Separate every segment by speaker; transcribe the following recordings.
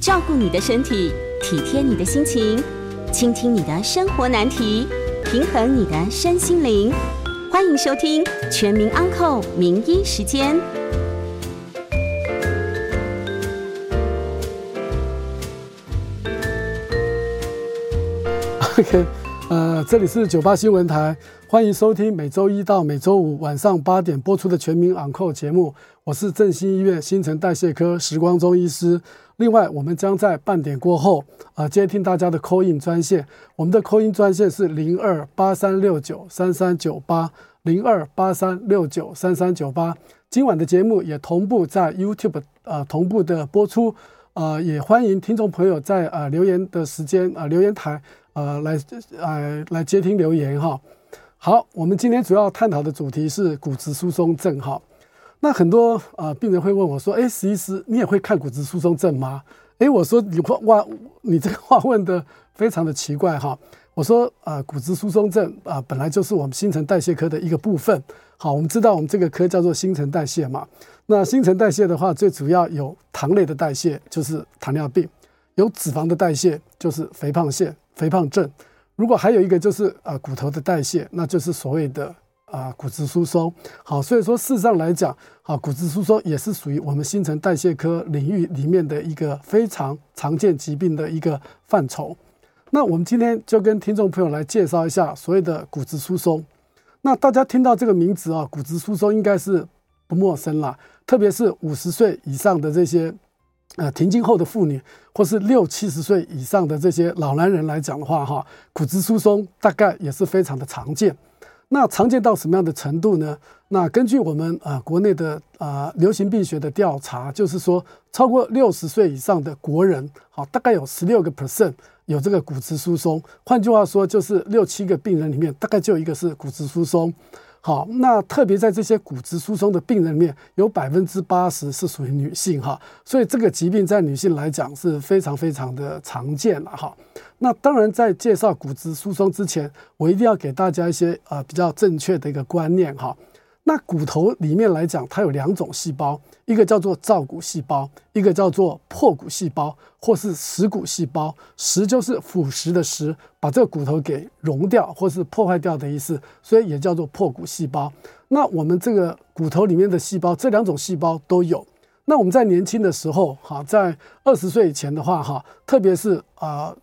Speaker 1: 照顾你的身体，体贴你的心情，倾听你的生活难题，平衡你的身心灵。欢迎收听《全民安扣名医时间》。
Speaker 2: OK，呃，这里是九八新闻台，欢迎收听每周一到每周五晚上八点播出的《全民安扣》节目。我是振兴医院新陈代谢科时光中医师。另外，我们将在半点过后啊、接听大家的 call in 专线。我们的 call in 专线是零二八三六九三三九八零二八三六九三三九八。今晚的节目也同步在 YouTube 呃同步的播出。呃，也欢迎听众朋友在呃留言的时间啊、留言台。呃，来，呃，来接听留言哈。好，我们今天主要探讨的主题是骨质疏松症哈。那很多呃病人会问我说：“哎，石医师，你也会看骨质疏松症吗？”哎，我说你话，你这个话问得非常的奇怪哈。我说呃，骨质疏松症啊、本来就是我们新陈代谢科的一个部分。好，我们知道我们这个科叫做新陈代谢嘛。那新陈代谢的话，最主要有糖类的代谢，就是糖尿病；有脂肪的代谢，就是肥胖腺。肥胖症，如果还有一个就是啊骨头的代谢，那就是所谓的啊骨质疏松。好，所以说事实上来讲，啊骨质疏松也是属于我们新陈代谢科领域里面的一个非常常见疾病的一个范畴。那我们今天就跟听众朋友来介绍一下所谓的骨质疏松。那大家听到这个名字啊，骨质疏松应该是不陌生了，特别是五十岁以上的这些。呃，停经后的妇女，或是六七十岁以上的这些老男人来讲的话，哈，骨质疏松大概也是非常的常见。那常见到什么样的程度呢？那根据我们啊、国内的啊、流行病学的调查，就是说，超过六十岁以上的国人，好，大概有十六个 percent 有这个骨质疏松。换句话说，就是六七个病人里面，大概就有一个是骨质疏松。好，那特别在这些骨质疏松的病人里面，有百分之八十是属于女性哈，所以这个疾病在女性来讲是非常非常的常见了哈。那当然，在介绍骨质疏松之前，我一定要给大家一些呃比较正确的一个观念哈。那骨头里面来讲，它有两种细胞，一个叫做造骨细胞，一个叫做破骨细胞，或是蚀骨细胞。蚀就是腐蚀的蚀，把这个骨头给溶掉或是破坏掉的意思，所以也叫做破骨细胞。那我们这个骨头里面的细胞，这两种细胞都有。那我们在年轻的时候，哈，在二十岁以前的话，哈，特别是啊，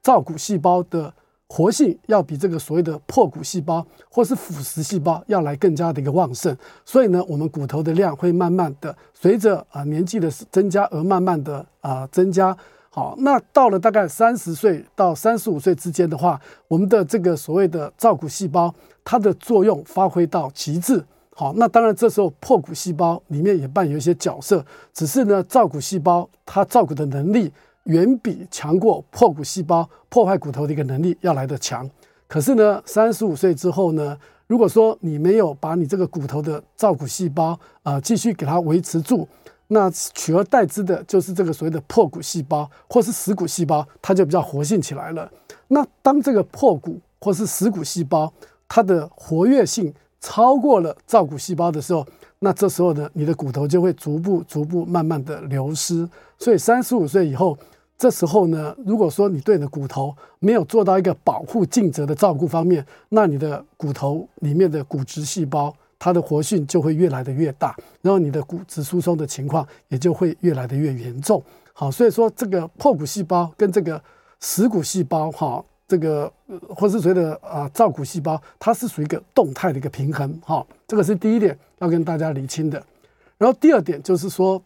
Speaker 2: 造骨细胞的。活性要比这个所谓的破骨细胞或是腐蚀细胞要来更加的一个旺盛，所以呢，我们骨头的量会慢慢的随着啊年纪的增加而慢慢的啊增加。好，那到了大概三十岁到三十五岁之间的话，我们的这个所谓的造骨细胞它的作用发挥到极致。好，那当然这时候破骨细胞里面也扮演一些角色，只是呢造骨细胞它造骨的能力。远比强过破骨细胞破坏骨头的一个能力要来得强。可是呢，三十五岁之后呢，如果说你没有把你这个骨头的造骨细胞啊、呃、继续给它维持住，那取而代之的就是这个所谓的破骨细胞或是死骨细胞，它就比较活性起来了。那当这个破骨或是死骨细胞它的活跃性超过了造骨细胞的时候，那这时候呢，你的骨头就会逐步、逐步、慢慢的流失。所以三十五岁以后。这时候呢，如果说你对你的骨头没有做到一个保护尽责的照顾方面，那你的骨头里面的骨质细胞，它的活性就会越来的越大，然后你的骨质疏松的情况也就会越来的越严重。好，所以说这个破骨细胞跟这个死骨细胞，哈，这个或是谁的啊造骨细胞，它是属于一个动态的一个平衡。哈，这个是第一点要跟大家理清的。然后第二点就是说，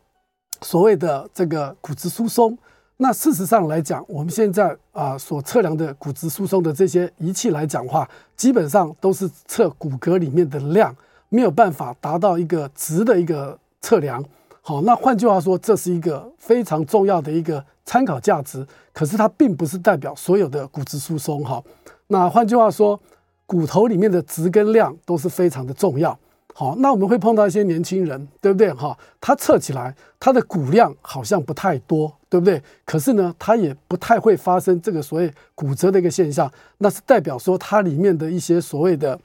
Speaker 2: 所谓的这个骨质疏松。那事实上来讲，我们现在啊、所测量的骨质疏松的这些仪器来讲的话，基本上都是测骨骼里面的量，没有办法达到一个值的一个测量。好，那换句话说，这是一个非常重要的一个参考价值，可是它并不是代表所有的骨质疏松哈。那换句话说，骨头里面的质跟量都是非常的重要。好，那我们会碰到一些年轻人，对不对哈？他测起来他的骨量好像不太多，对不对？可是呢，他也不太会发生这个所谓骨折的一个现象，那是代表说它里面的一些所谓的。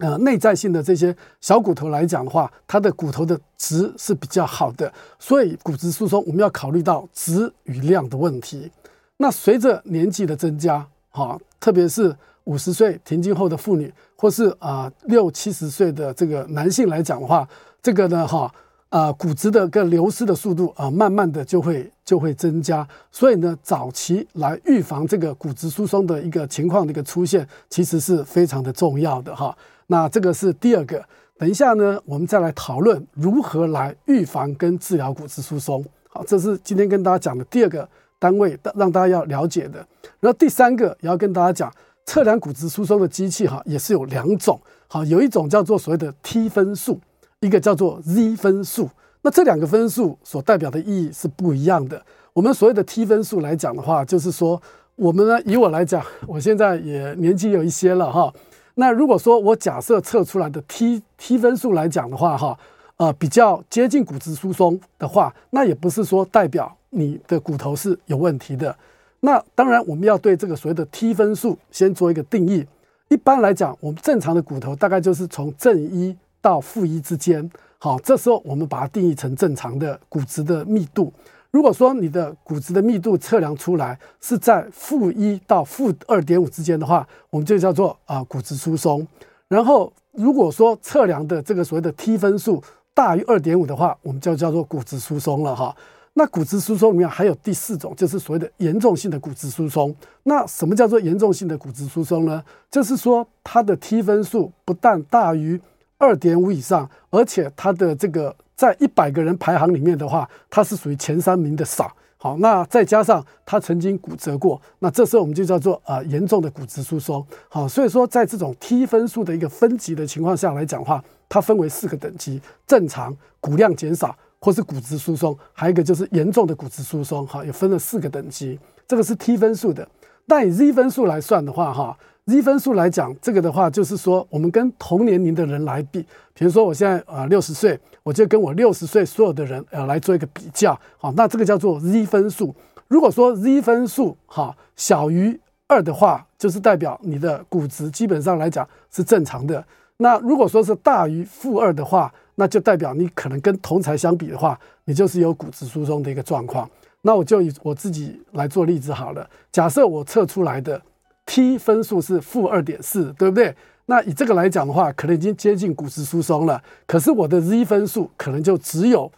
Speaker 2: 呃，内在性的这些小骨头来讲的话，它的骨头的质是比较好的，所以骨质疏松我们要考虑到质与量的问题。那随着年纪的增加，哈，特别是五十岁停经后的妇女，或是啊六七十岁的这个男性来讲的话，这个呢，哈。啊，骨质的个流失的速度啊，慢慢的就会就会增加，所以呢，早期来预防这个骨质疏松的一个情况的一个出现，其实是非常的重要的哈。那这个是第二个，等一下呢，我们再来讨论如何来预防跟治疗骨质疏松。好，这是今天跟大家讲的第二个单位，让大家要了解的。然后第三个也要跟大家讲，测量骨质疏松的机器哈，也是有两种，好，有一种叫做所谓的 T 分数。一个叫做 Z 分数，那这两个分数所代表的意义是不一样的。我们所谓的 T 分数来讲的话，就是说，我们呢，以我来讲，我现在也年纪有一些了哈。那如果说我假设测出来的 T T 分数来讲的话，哈，呃，比较接近骨质疏松的话，那也不是说代表你的骨头是有问题的。那当然，我们要对这个所谓的 T 分数先做一个定义。一般来讲，我们正常的骨头大概就是从正一。到负一之间，好，这时候我们把它定义成正常的骨质的密度。如果说你的骨质的密度测量出来是在负一到负二点五之间的话，我们就叫做啊骨质疏松。然后如果说测量的这个所谓的 T 分数大于二点五的话，我们就叫做骨质疏松了哈。那骨质疏松里面还有第四种，就是所谓的严重性的骨质疏松。那什么叫做严重性的骨质疏松呢？就是说它的 T 分数不但大于二点五以上，而且它的这个在一百个人排行里面的话，他是属于前三名的少。好，那再加上他曾经骨折过，那这时候我们就叫做呃严重的骨质疏松。好，所以说在这种 T 分数的一个分级的情况下来讲的话，它分为四个等级：正常、骨量减少，或是骨质疏松，还有一个就是严重的骨质疏松。好，也分了四个等级。这个是 T 分数的。但以 Z 分数来算的话，哈。Z 分数来讲，这个的话就是说，我们跟同年龄的人来比，比如说我现在啊六十岁，我就跟我六十岁所有的人呃来做一个比较，好，那这个叫做 Z 分数。如果说 Z 分数哈小于二的话，就是代表你的骨质基本上来讲是正常的。那如果说是大于负二的话，那就代表你可能跟同侪相比的话，你就是有骨质疏松的一个状况。那我就以我自己来做例子好了，假设我测出来的。T 分数是负二点四，对不对？那以这个来讲的话，可能已经接近骨质疏松了。可是我的 Z 分数可能就只有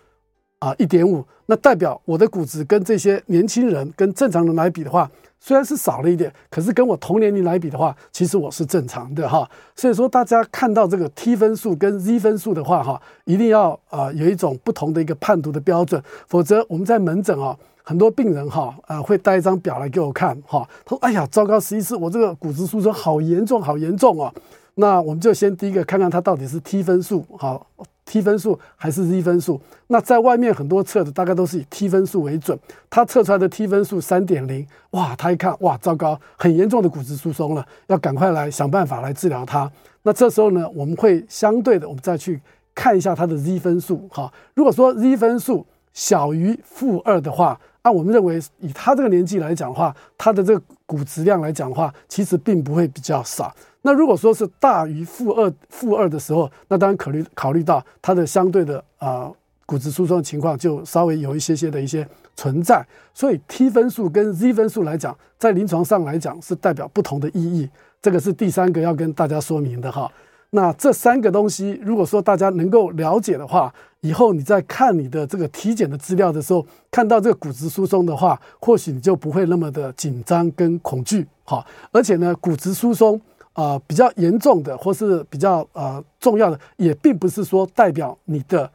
Speaker 2: 啊一点五，那代表我的骨质跟这些年轻人跟正常人来比的话，虽然是少了一点，可是跟我同年龄来比的话，其实我是正常的哈。所以说大家看到这个 T 分数跟 Z 分数的话，哈，一定要啊有一种不同的一个判读的标准，否则我们在门诊啊。很多病人哈，呃，会带一张表来给我看哈。他说：“哎呀，糟糕，实际是我这个骨质疏松好严重，好严重哦。”那我们就先第一个看看他到底是 T 分数好，T 分数还是 Z 分数。那在外面很多测的大概都是以 T 分数为准。他测出来的 T 分数三点零，哇，他一看，哇，糟糕，很严重的骨质疏松了，要赶快来想办法来治疗他。那这时候呢，我们会相对的，我们再去看一下他的 Z 分数哈。如果说 Z 分数小于负二的话，那我们认为，以他这个年纪来讲的话，他的这个骨质量来讲的话，其实并不会比较少。那如果说是大于负二负二的时候，那当然考虑考虑到他的相对的啊、呃、骨质疏松情况就稍微有一些些的一些存在。所以 T 分数跟 Z 分数来讲，在临床上来讲是代表不同的意义。这个是第三个要跟大家说明的哈。那这三个东西，如果说大家能够了解的话，以后你在看你的这个体检的资料的时候，看到这个骨质疏松的话，或许你就不会那么的紧张跟恐惧，好。而且呢，骨质疏松啊、比较严重的，或是比较呃重要的，也并不是说代表你的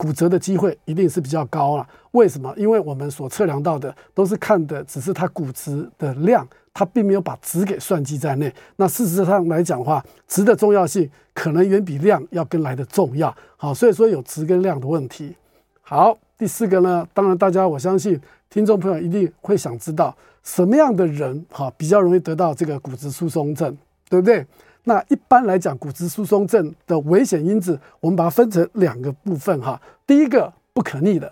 Speaker 2: 骨折的机会一定是比较高啊。为什么？因为我们所测量到的都是看的只是它骨质的量。它并没有把值给算计在内。那事实上来讲的话，值的重要性可能远比量要更来的重要。好，所以说有值跟量的问题。好，第四个呢，当然大家我相信听众朋友一定会想知道什么样的人哈比较容易得到这个骨质疏松症，对不对？那一般来讲，骨质疏松症的危险因子，我们把它分成两个部分哈。第一个不可逆的，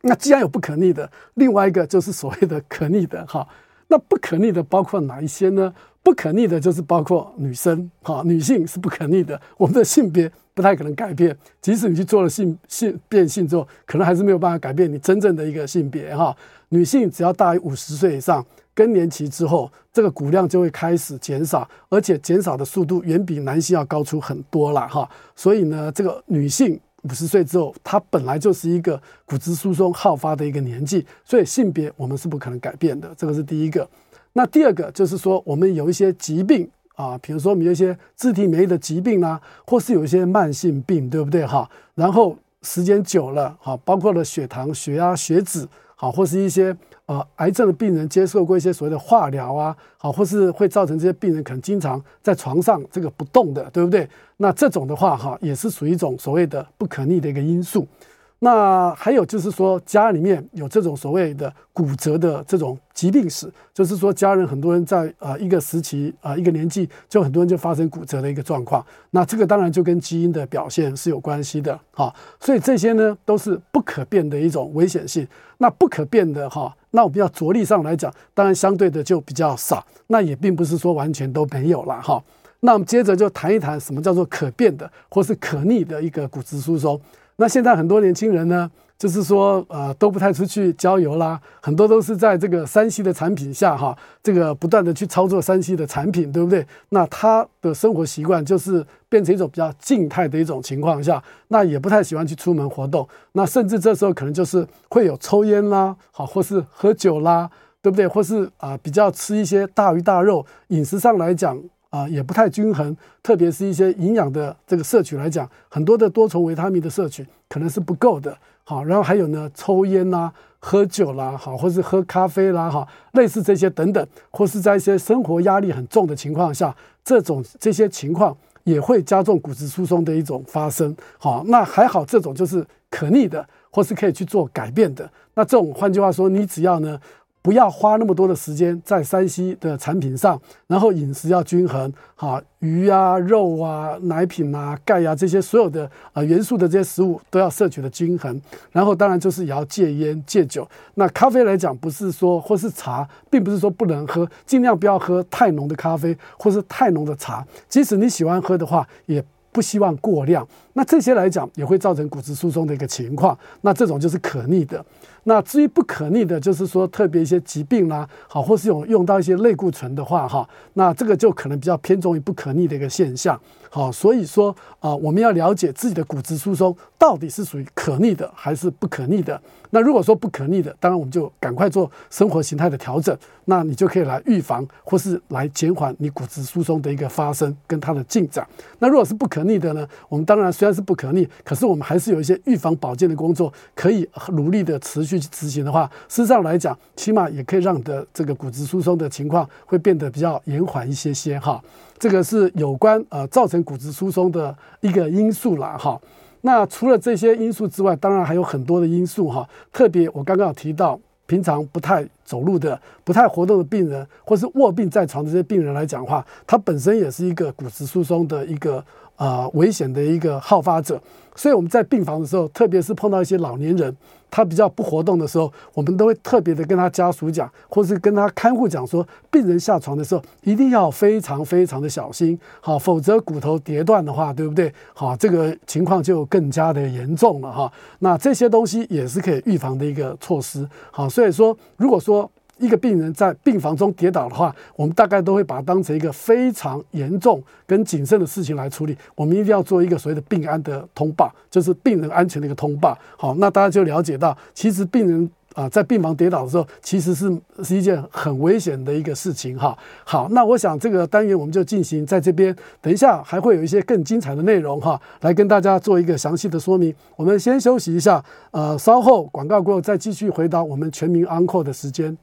Speaker 2: 那既然有不可逆的，另外一个就是所谓的可逆的哈。那不可逆的包括哪一些呢？不可逆的就是包括女生哈，女性是不可逆的，我们的性别不太可能改变，即使你去做了性性变性之后，可能还是没有办法改变你真正的一个性别哈。女性只要大于五十岁以上。更年期之后，这个骨量就会开始减少，而且减少的速度远比男性要高出很多了哈。所以呢，这个女性五十岁之后，她本来就是一个骨质疏松好发的一个年纪，所以性别我们是不可能改变的，这个是第一个。那第二个就是说，我们有一些疾病啊，比如说我们有一些自体免疫的疾病啊，或是有一些慢性病，对不对哈？然后时间久了，哈，包括了血糖、血压、血脂，好，或是一些。呃，癌症的病人接受过一些所谓的化疗啊，好，或是会造成这些病人可能经常在床上这个不动的，对不对？那这种的话，哈，也是属于一种所谓的不可逆的一个因素。那还有就是说，家里面有这种所谓的骨折的这种疾病史，就是说家人很多人在呃一个时期啊、一个年纪，就很多人就发生骨折的一个状况。那这个当然就跟基因的表现是有关系的哈。所以这些呢都是不可变的一种危险性。那不可变的哈，那我们要着力上来讲，当然相对的就比较少。那也并不是说完全都没有了哈。那我们接着就谈一谈什么叫做可变的或是可逆的一个骨质疏松。那现在很多年轻人呢，就是说，呃，都不太出去郊游啦，很多都是在这个山西的产品下，哈，这个不断的去操作山西的产品，对不对？那他的生活习惯就是变成一种比较静态的一种情况下，那也不太喜欢去出门活动，那甚至这时候可能就是会有抽烟啦，好，或是喝酒啦，对不对？或是啊、比较吃一些大鱼大肉，饮食上来讲。啊，也不太均衡，特别是一些营养的这个摄取来讲，很多的多重维他命的摄取可能是不够的。好，然后还有呢，抽烟啦、喝酒啦，好，或是喝咖啡啦，哈，类似这些等等，或是在一些生活压力很重的情况下，这种这些情况也会加重骨质疏松的一种发生。好，那还好，这种就是可逆的，或是可以去做改变的。那这种换句话说，你只要呢。不要花那么多的时间在山西的产品上，然后饮食要均衡，哈，鱼啊、肉啊、奶品啊、钙啊这些所有的呃元素的这些食物都要摄取的均衡。然后当然就是也要戒烟戒酒。那咖啡来讲，不是说或是茶，并不是说不能喝，尽量不要喝太浓的咖啡或是太浓的茶。即使你喜欢喝的话，也不希望过量。那这些来讲也会造成骨质疏松的一个情况。那这种就是可逆的。那至于不可逆的，就是说特别一些疾病啦，好，或是用用到一些类固醇的话，哈，那这个就可能比较偏重于不可逆的一个现象，好，所以说啊，我们要了解自己的骨质疏松到底是属于可逆的还是不可逆的。那如果说不可逆的，当然我们就赶快做生活形态的调整，那你就可以来预防或是来减缓你骨质疏松的一个发生跟它的进展。那如果是不可逆的呢，我们当然虽然是不可逆，可是我们还是有一些预防保健的工作可以努力的持续。去执行的话，事实上来讲，起码也可以让你的这个骨质疏松的情况会变得比较延缓一些些哈。这个是有关呃造成骨质疏松的一个因素了哈。那除了这些因素之外，当然还有很多的因素哈。特别我刚刚有提到，平常不太走路的、不太活动的病人，或是卧病在床的这些病人来讲的话，他本身也是一个骨质疏松的一个呃危险的一个好发者。所以我们在病房的时候，特别是碰到一些老年人。他比较不活动的时候，我们都会特别的跟他家属讲，或是跟他看护讲说，病人下床的时候一定要非常非常的小心，好，否则骨头跌断的话，对不对？好，这个情况就更加的严重了哈。那这些东西也是可以预防的一个措施，好，所以说，如果说。一个病人在病房中跌倒的话，我们大概都会把它当成一个非常严重跟谨慎的事情来处理。我们一定要做一个所谓的病安的通报，就是病人安全的一个通报。好，那大家就了解到，其实病人啊在病房跌倒的时候，其实是是一件很危险的一个事情。哈，好，那我想这个单元我们就进行在这边，等一下还会有一些更精彩的内容哈，来跟大家做一个详细的说明。我们先休息一下，呃，稍后广告过后再继续回到我们全民安扣的时间。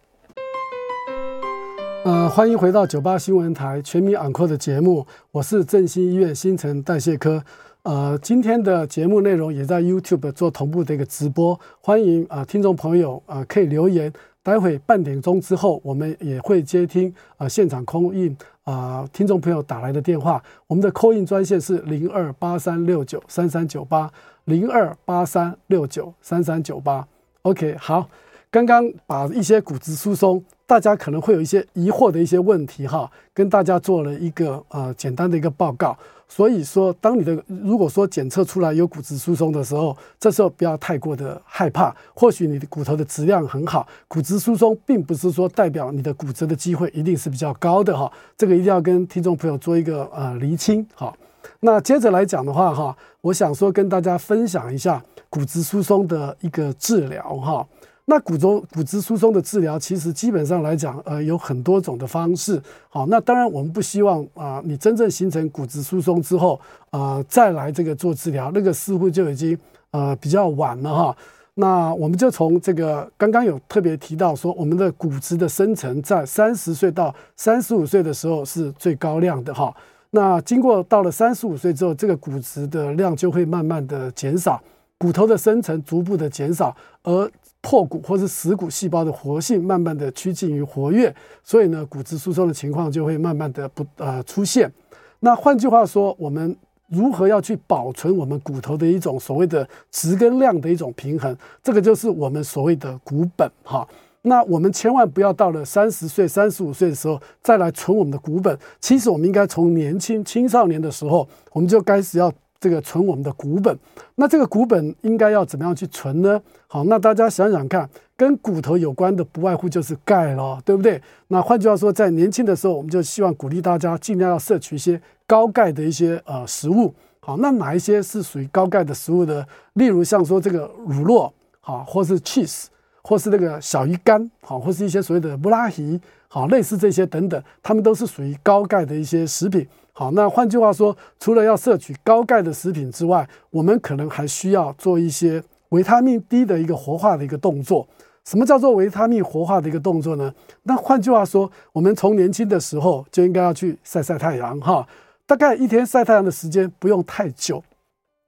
Speaker 2: 呃，欢迎回到九八新闻台全民昂扣的节目，我是振兴医院新陈代谢科。呃，今天的节目内容也在 YouTube 做同步的一个直播，欢迎啊、听众朋友啊、可以留言。待会半点钟之后，我们也会接听啊、现场 call in 啊听众朋友打来的电话。我们的 call in 专线是零二八三六九三三九八零二八三六九三三九八。OK，好，刚刚把一些骨质疏松，大家可能会有一些疑惑的一些问题哈，跟大家做了一个呃简单的一个报告。所以说，当你的如果说检测出来有骨质疏松的时候，这时候不要太过的害怕。或许你的骨头的质量很好，骨质疏松并不是说代表你的骨折的机会一定是比较高的哈。这个一定要跟听众朋友做一个呃厘清哈。那接着来讲的话哈，我想说跟大家分享一下骨质疏松的一个治疗哈。那骨中骨质疏松的治疗，其实基本上来讲，呃，有很多种的方式。好，那当然我们不希望啊、你真正形成骨质疏松之后，啊、呃，再来这个做治疗，那个似乎就已经呃比较晚了哈。那我们就从这个刚刚有特别提到说，我们的骨质的生成在三十岁到三十五岁的时候是最高量的哈。那经过到了三十五岁之后，这个骨质的量就会慢慢的减少，骨头的生成逐步的减少，而破骨或是死骨细胞的活性慢慢的趋近于活跃，所以呢，骨质疏松的情况就会慢慢的不呃出现。那换句话说，我们如何要去保存我们骨头的一种所谓的质跟量的一种平衡？这个就是我们所谓的骨本哈。那我们千万不要到了三十岁、三十五岁的时候再来存我们的骨本。其实我们应该从年轻青少年的时候，我们就开始要。这个存我们的骨本，那这个骨本应该要怎么样去存呢？好，那大家想想看，跟骨头有关的不外乎就是钙了，对不对？那换句话说，在年轻的时候，我们就希望鼓励大家尽量要摄取一些高钙的一些呃食物。好，那哪一些是属于高钙的食物呢？例如像说这个乳酪，好，或是 cheese，或是那个小鱼干，好，或是一些所谓的布拉提，好，类似这些等等，它们都是属于高钙的一些食品。好，那换句话说，除了要摄取高钙的食品之外，我们可能还需要做一些维他命 D 的一个活化的一个动作。什么叫做维他命活化的一个动作呢？那换句话说，我们从年轻的时候就应该要去晒晒太阳哈，大概一天晒太阳的时间不用太久，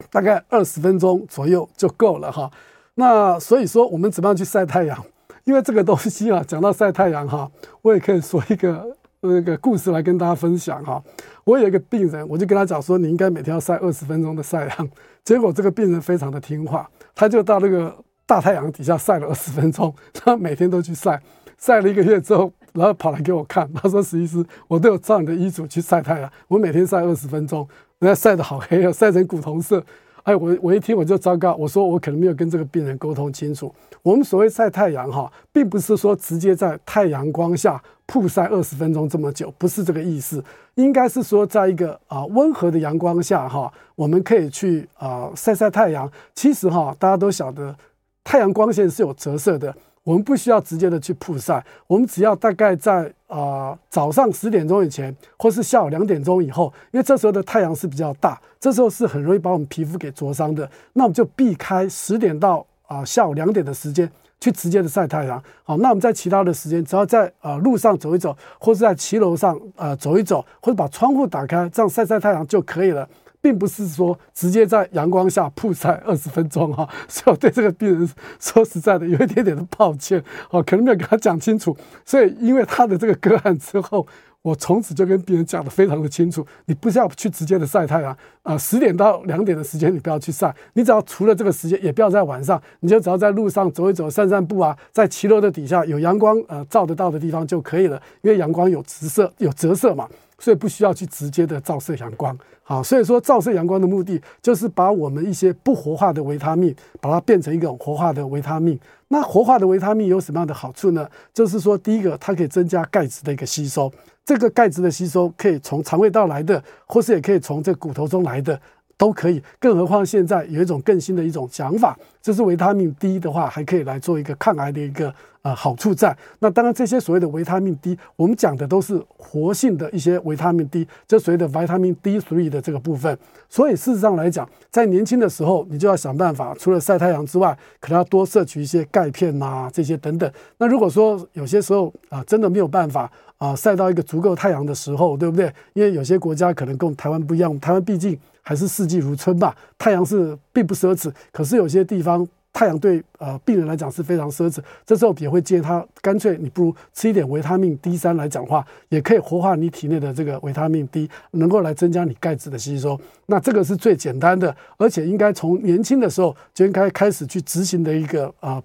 Speaker 2: 大概二十分钟左右就够了哈。那所以说，我们怎么样去晒太阳？因为这个东西啊，讲到晒太阳哈，我也可以说一个。那个故事来跟大家分享哈，我有一个病人，我就跟他讲说，你应该每天要晒二十分钟的晒阳。结果这个病人非常的听话，他就到那个大太阳底下晒了二十分钟，他每天都去晒，晒了一个月之后，然后跑来给我看，他说：“史医师，我都有照你的医嘱去晒太阳，我每天晒二十分钟，人家晒得好黑啊，晒成古铜色。”哎，我我一听我就糟糕，我说我可能没有跟这个病人沟通清楚。我们所谓晒太阳哈，并不是说直接在太阳光下曝晒二十分钟这么久，不是这个意思。应该是说，在一个啊温和的阳光下哈，我们可以去啊晒晒太阳。其实哈，大家都晓得，太阳光线是有折射的。我们不需要直接的去曝晒，我们只要大概在啊、早上十点钟以前，或是下午两点钟以后，因为这时候的太阳是比较大，这时候是很容易把我们皮肤给灼伤的。那我们就避开十点到啊、下午两点的时间去直接的晒太阳。好，那我们在其他的时间，只要在啊、呃、路上走一走，或是在骑楼上啊、呃、走一走，或者把窗户打开，这样晒晒太阳就可以了。并不是说直接在阳光下曝晒二十分钟哈，所以我对这个病人说实在的有一点点的抱歉，哦，可能没有跟他讲清楚。所以因为他的这个个案之后，我从此就跟病人讲得非常的清楚，你不需要去直接的晒太阳啊，十点到两点的时间你不要去晒，你只要除了这个时间，也不要在晚上，你就只要在路上走一走、散散步啊，在骑楼的底下有阳光呃照得到的地方就可以了，因为阳光有直射有折射嘛。所以不需要去直接的照射阳光，好，所以说照射阳光的目的就是把我们一些不活化的维他命，把它变成一种活化的维他命。那活化的维他命有什么样的好处呢？就是说，第一个，它可以增加钙质的一个吸收，这个钙质的吸收可以从肠胃道来的，或是也可以从这骨头中来的。都可以，更何况现在有一种更新的一种讲法，就是维他命 D 的话，还可以来做一个抗癌的一个呃好处在。那当然，这些所谓的维他命 D，我们讲的都是活性的一些维他命 D，这所谓的维他命 D3 的这个部分。所以事实上来讲，在年轻的时候，你就要想办法，除了晒太阳之外，可能要多摄取一些钙片呐、啊，这些等等。那如果说有些时候啊、真的没有办法啊、晒到一个足够太阳的时候，对不对？因为有些国家可能跟台湾不一样，台湾毕竟还是四季如春吧，太阳是并不奢侈。可是有些地方。太阳对呃病人来讲是非常奢侈，这时候也会建议他干脆你不如吃一点维他命 D 三来讲话，也可以活化你体内的这个维他命 D，能够来增加你钙质的吸收。那这个是最简单的，而且应该从年轻的时候就应该开始去执行的一个啊、呃、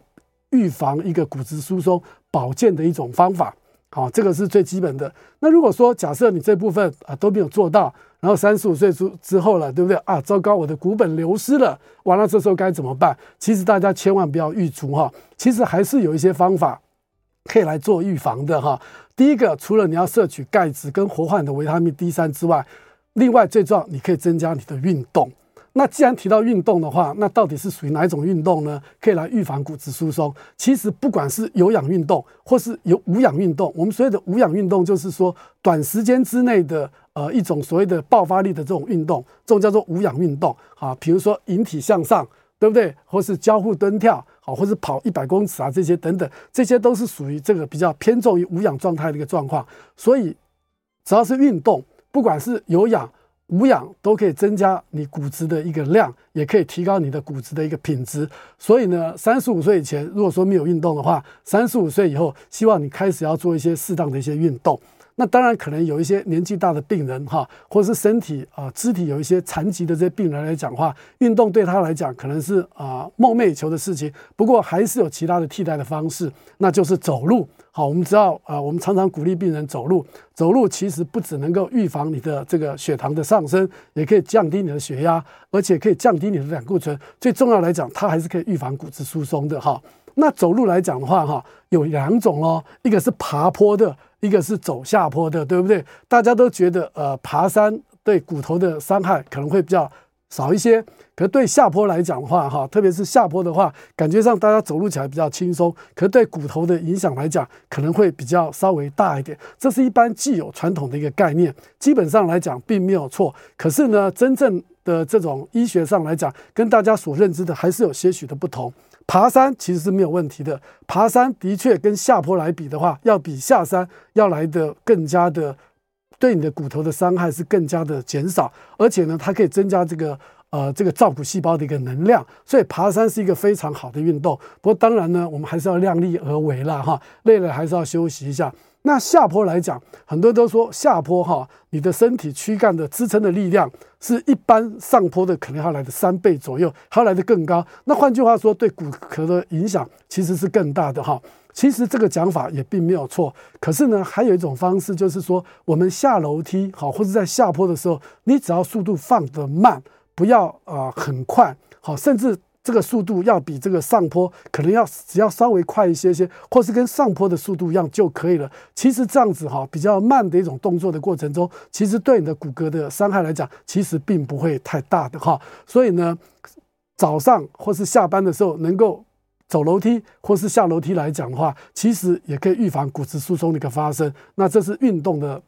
Speaker 2: 预防一个骨质疏松保健的一种方法。好，这个是最基本的。那如果说假设你这部分啊都没有做到，然后三十五岁之之后了，对不对啊？糟糕，我的骨本流失了，完了，这时候该怎么办？其实大家千万不要预祝哈，其实还是有一些方法可以来做预防的哈。第一个，除了你要摄取钙质跟活化你的维他命 D 三之外，另外最重要，你可以增加你的运动。那既然提到运动的话，那到底是属于哪一种运动呢？可以来预防骨质疏松。其实不管是有氧运动，或是有无氧运动，我们所谓的无氧运动，就是说短时间之内的呃一种所谓的爆发力的这种运动，这种叫做无氧运动啊。比如说引体向上，对不对？或是交互蹲跳，好，或是跑一百公尺啊，这些等等，这些都是属于这个比较偏重于无氧状态的一个状况。所以只要是运动，不管是有氧，无氧都可以增加你骨质的一个量，也可以提高你的骨质的一个品质。所以呢，三十五岁以前，如果说没有运动的话，三十五岁以后，希望你开始要做一些适当的一些运动。那当然，可能有一些年纪大的病人哈，或者是身体啊肢体有一些残疾的这些病人来讲话，运动对他来讲可能是啊梦寐以求的事情。不过还是有其他的替代的方式，那就是走路。好，我们知道啊，我们常常鼓励病人走路。走路其实不只能够预防你的这个血糖的上升，也可以降低你的血压，而且可以降低你的胆固醇。最重要来讲，它还是可以预防骨质疏松的哈。那走路来讲的话哈，有两种哦，一个是爬坡的。一个是走下坡的，对不对？大家都觉得，呃，爬山对骨头的伤害可能会比较少一些。可是对下坡来讲的话，哈，特别是下坡的话，感觉上大家走路起来比较轻松。可是对骨头的影响来讲，可能会比较稍微大一点。这是一般既有传统的一个概念，基本上来讲并没有错。可是呢，真正的这种医学上来讲，跟大家所认知的还是有些许的不同。爬山其实是没有问题的，爬山的确跟下坡来比的话，要比下山要来的更加的对你的骨头的伤害是更加的减少，而且呢，它可以增加这个呃这个造骨细胞的一个能量，所以爬山是一个非常好的运动。不过当然呢，我们还是要量力而为啦哈，累了还是要休息一下。那下坡来讲，很多人都说下坡哈，你的身体躯干的支撑的力量是一般上坡的可能要来的三倍左右，还要来的更高。那换句话说，对骨骼的影响其实是更大的哈。其实这个讲法也并没有错。可是呢，还有一种方式，就是说我们下楼梯好，或者在下坡的时候，你只要速度放得慢，不要啊、很快好，甚至。这个速度要比这个上坡可能要只要稍微快一些些，或是跟上坡的速度一样就可以了。其实这样子哈，比较慢的一种动作的过程中，其实对你的骨骼的伤害来讲，其实并不会太大的哈。所以呢，早上或是下班的时候能够走楼梯或是下楼梯来讲的话，其实也可以预防骨质疏松的一个发生。那这是运动的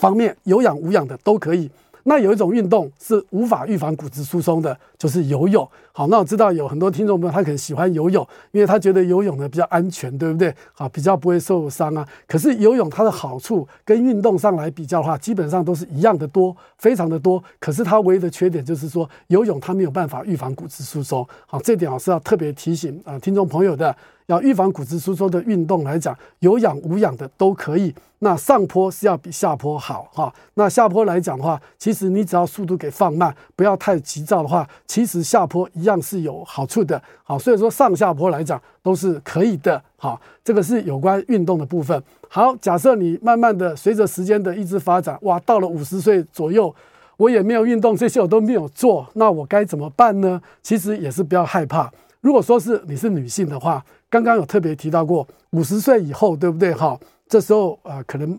Speaker 2: 方面，有氧无氧的都可以。那有一种运动是无法预防骨质疏松的，就是游泳。好，那我知道有很多听众朋友他可能喜欢游泳，因为他觉得游泳呢比较安全，对不对？好，比较不会受伤啊。可是游泳它的好处跟运动上来比较的话，基本上都是一样的多，非常的多。可是它唯一的缺点就是说，游泳它没有办法预防骨质疏松。好，这点我是要特别提醒啊，听众朋友的。要预防骨质疏松的运动来讲，有氧无氧的都可以。那上坡是要比下坡好哈。那下坡来讲的话，其实你只要速度给放慢，不要太急躁的话，其实下坡一样是有好处的。好，所以说上下坡来讲都是可以的。好，这个是有关运动的部分。好，假设你慢慢的随着时间的一直发展，哇，到了五十岁左右，我也没有运动，这些我都没有做，那我该怎么办呢？其实也是不要害怕。如果说是你是女性的话，刚刚有特别提到过，五十岁以后，对不对？哈，这时候啊、呃，可能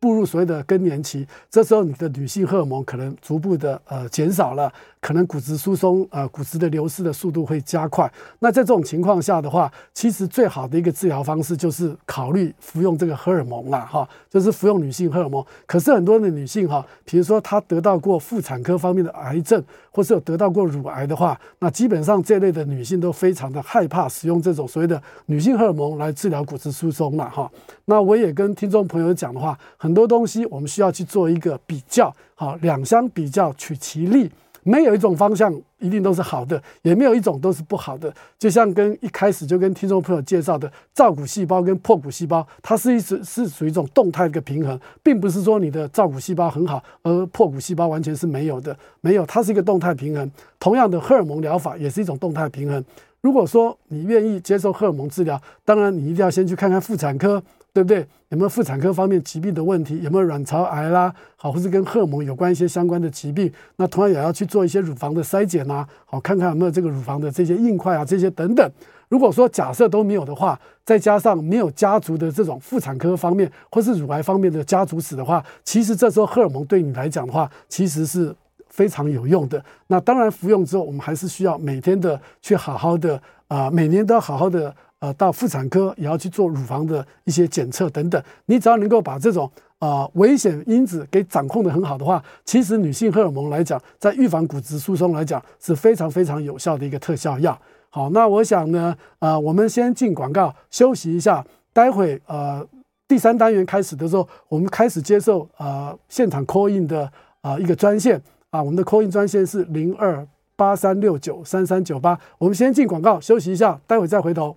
Speaker 2: 步入所谓的更年期，这时候你的女性荷尔蒙可能逐步的呃减少了，可能骨质疏松呃骨质的流失的速度会加快。那在这种情况下的话，其实最好的一个治疗方式就是考虑服用这个荷尔蒙啦，哈，就是服用女性荷尔蒙。可是很多的女性哈，比如说她得到过妇产科方面的癌症，或是有得到过乳癌的话，那基本上这类的女性都非常的害怕使用这种所谓的女性荷尔蒙来治疗骨质疏松了哈。那我也跟听众朋友讲的话，很多东西我们需要去做一个比较，好，两相比较取其利，没有一种方向一定都是好的，也没有一种都是不好的。就像跟一开始就跟听众朋友介绍的，造骨细胞跟破骨细胞，它是一直是属于一种动态的一个平衡，并不是说你的造骨细胞很好，而破骨细胞完全是没有的，没有，它是一个动态平衡。同样的，荷尔蒙疗法也是一种动态平衡。如果说你愿意接受荷尔蒙治疗，当然你一定要先去看看妇产科。对不对？有没有妇产科方面疾病的问题？有没有卵巢癌啦？好，或是跟荷尔蒙有关一些相关的疾病？那同样也要去做一些乳房的筛检呐，好，看看有没有这个乳房的这些硬块啊，这些等等。如果说假设都没有的话，再加上没有家族的这种妇产科方面或是乳癌方面的家族史的话，其实这时候荷尔蒙对你来讲的话，其实是非常有用的。那当然服用之后，我们还是需要每天的去好好的啊、每年都要好好的。呃，到妇产科也要去做乳房的一些检测等等。你只要能够把这种呃危险因子给掌控得很好的话，其实女性荷尔蒙来讲，在预防骨质疏松来讲是非常非常有效的一个特效药。好，那我想呢，呃，我们先进广告休息一下，待会呃第三单元开始的时候，我们开始接受呃现场 call in 的啊、一个专线啊，我们的 call in 专线是零二八三六九三三九八。我们先进广告休息一下，待会再回头。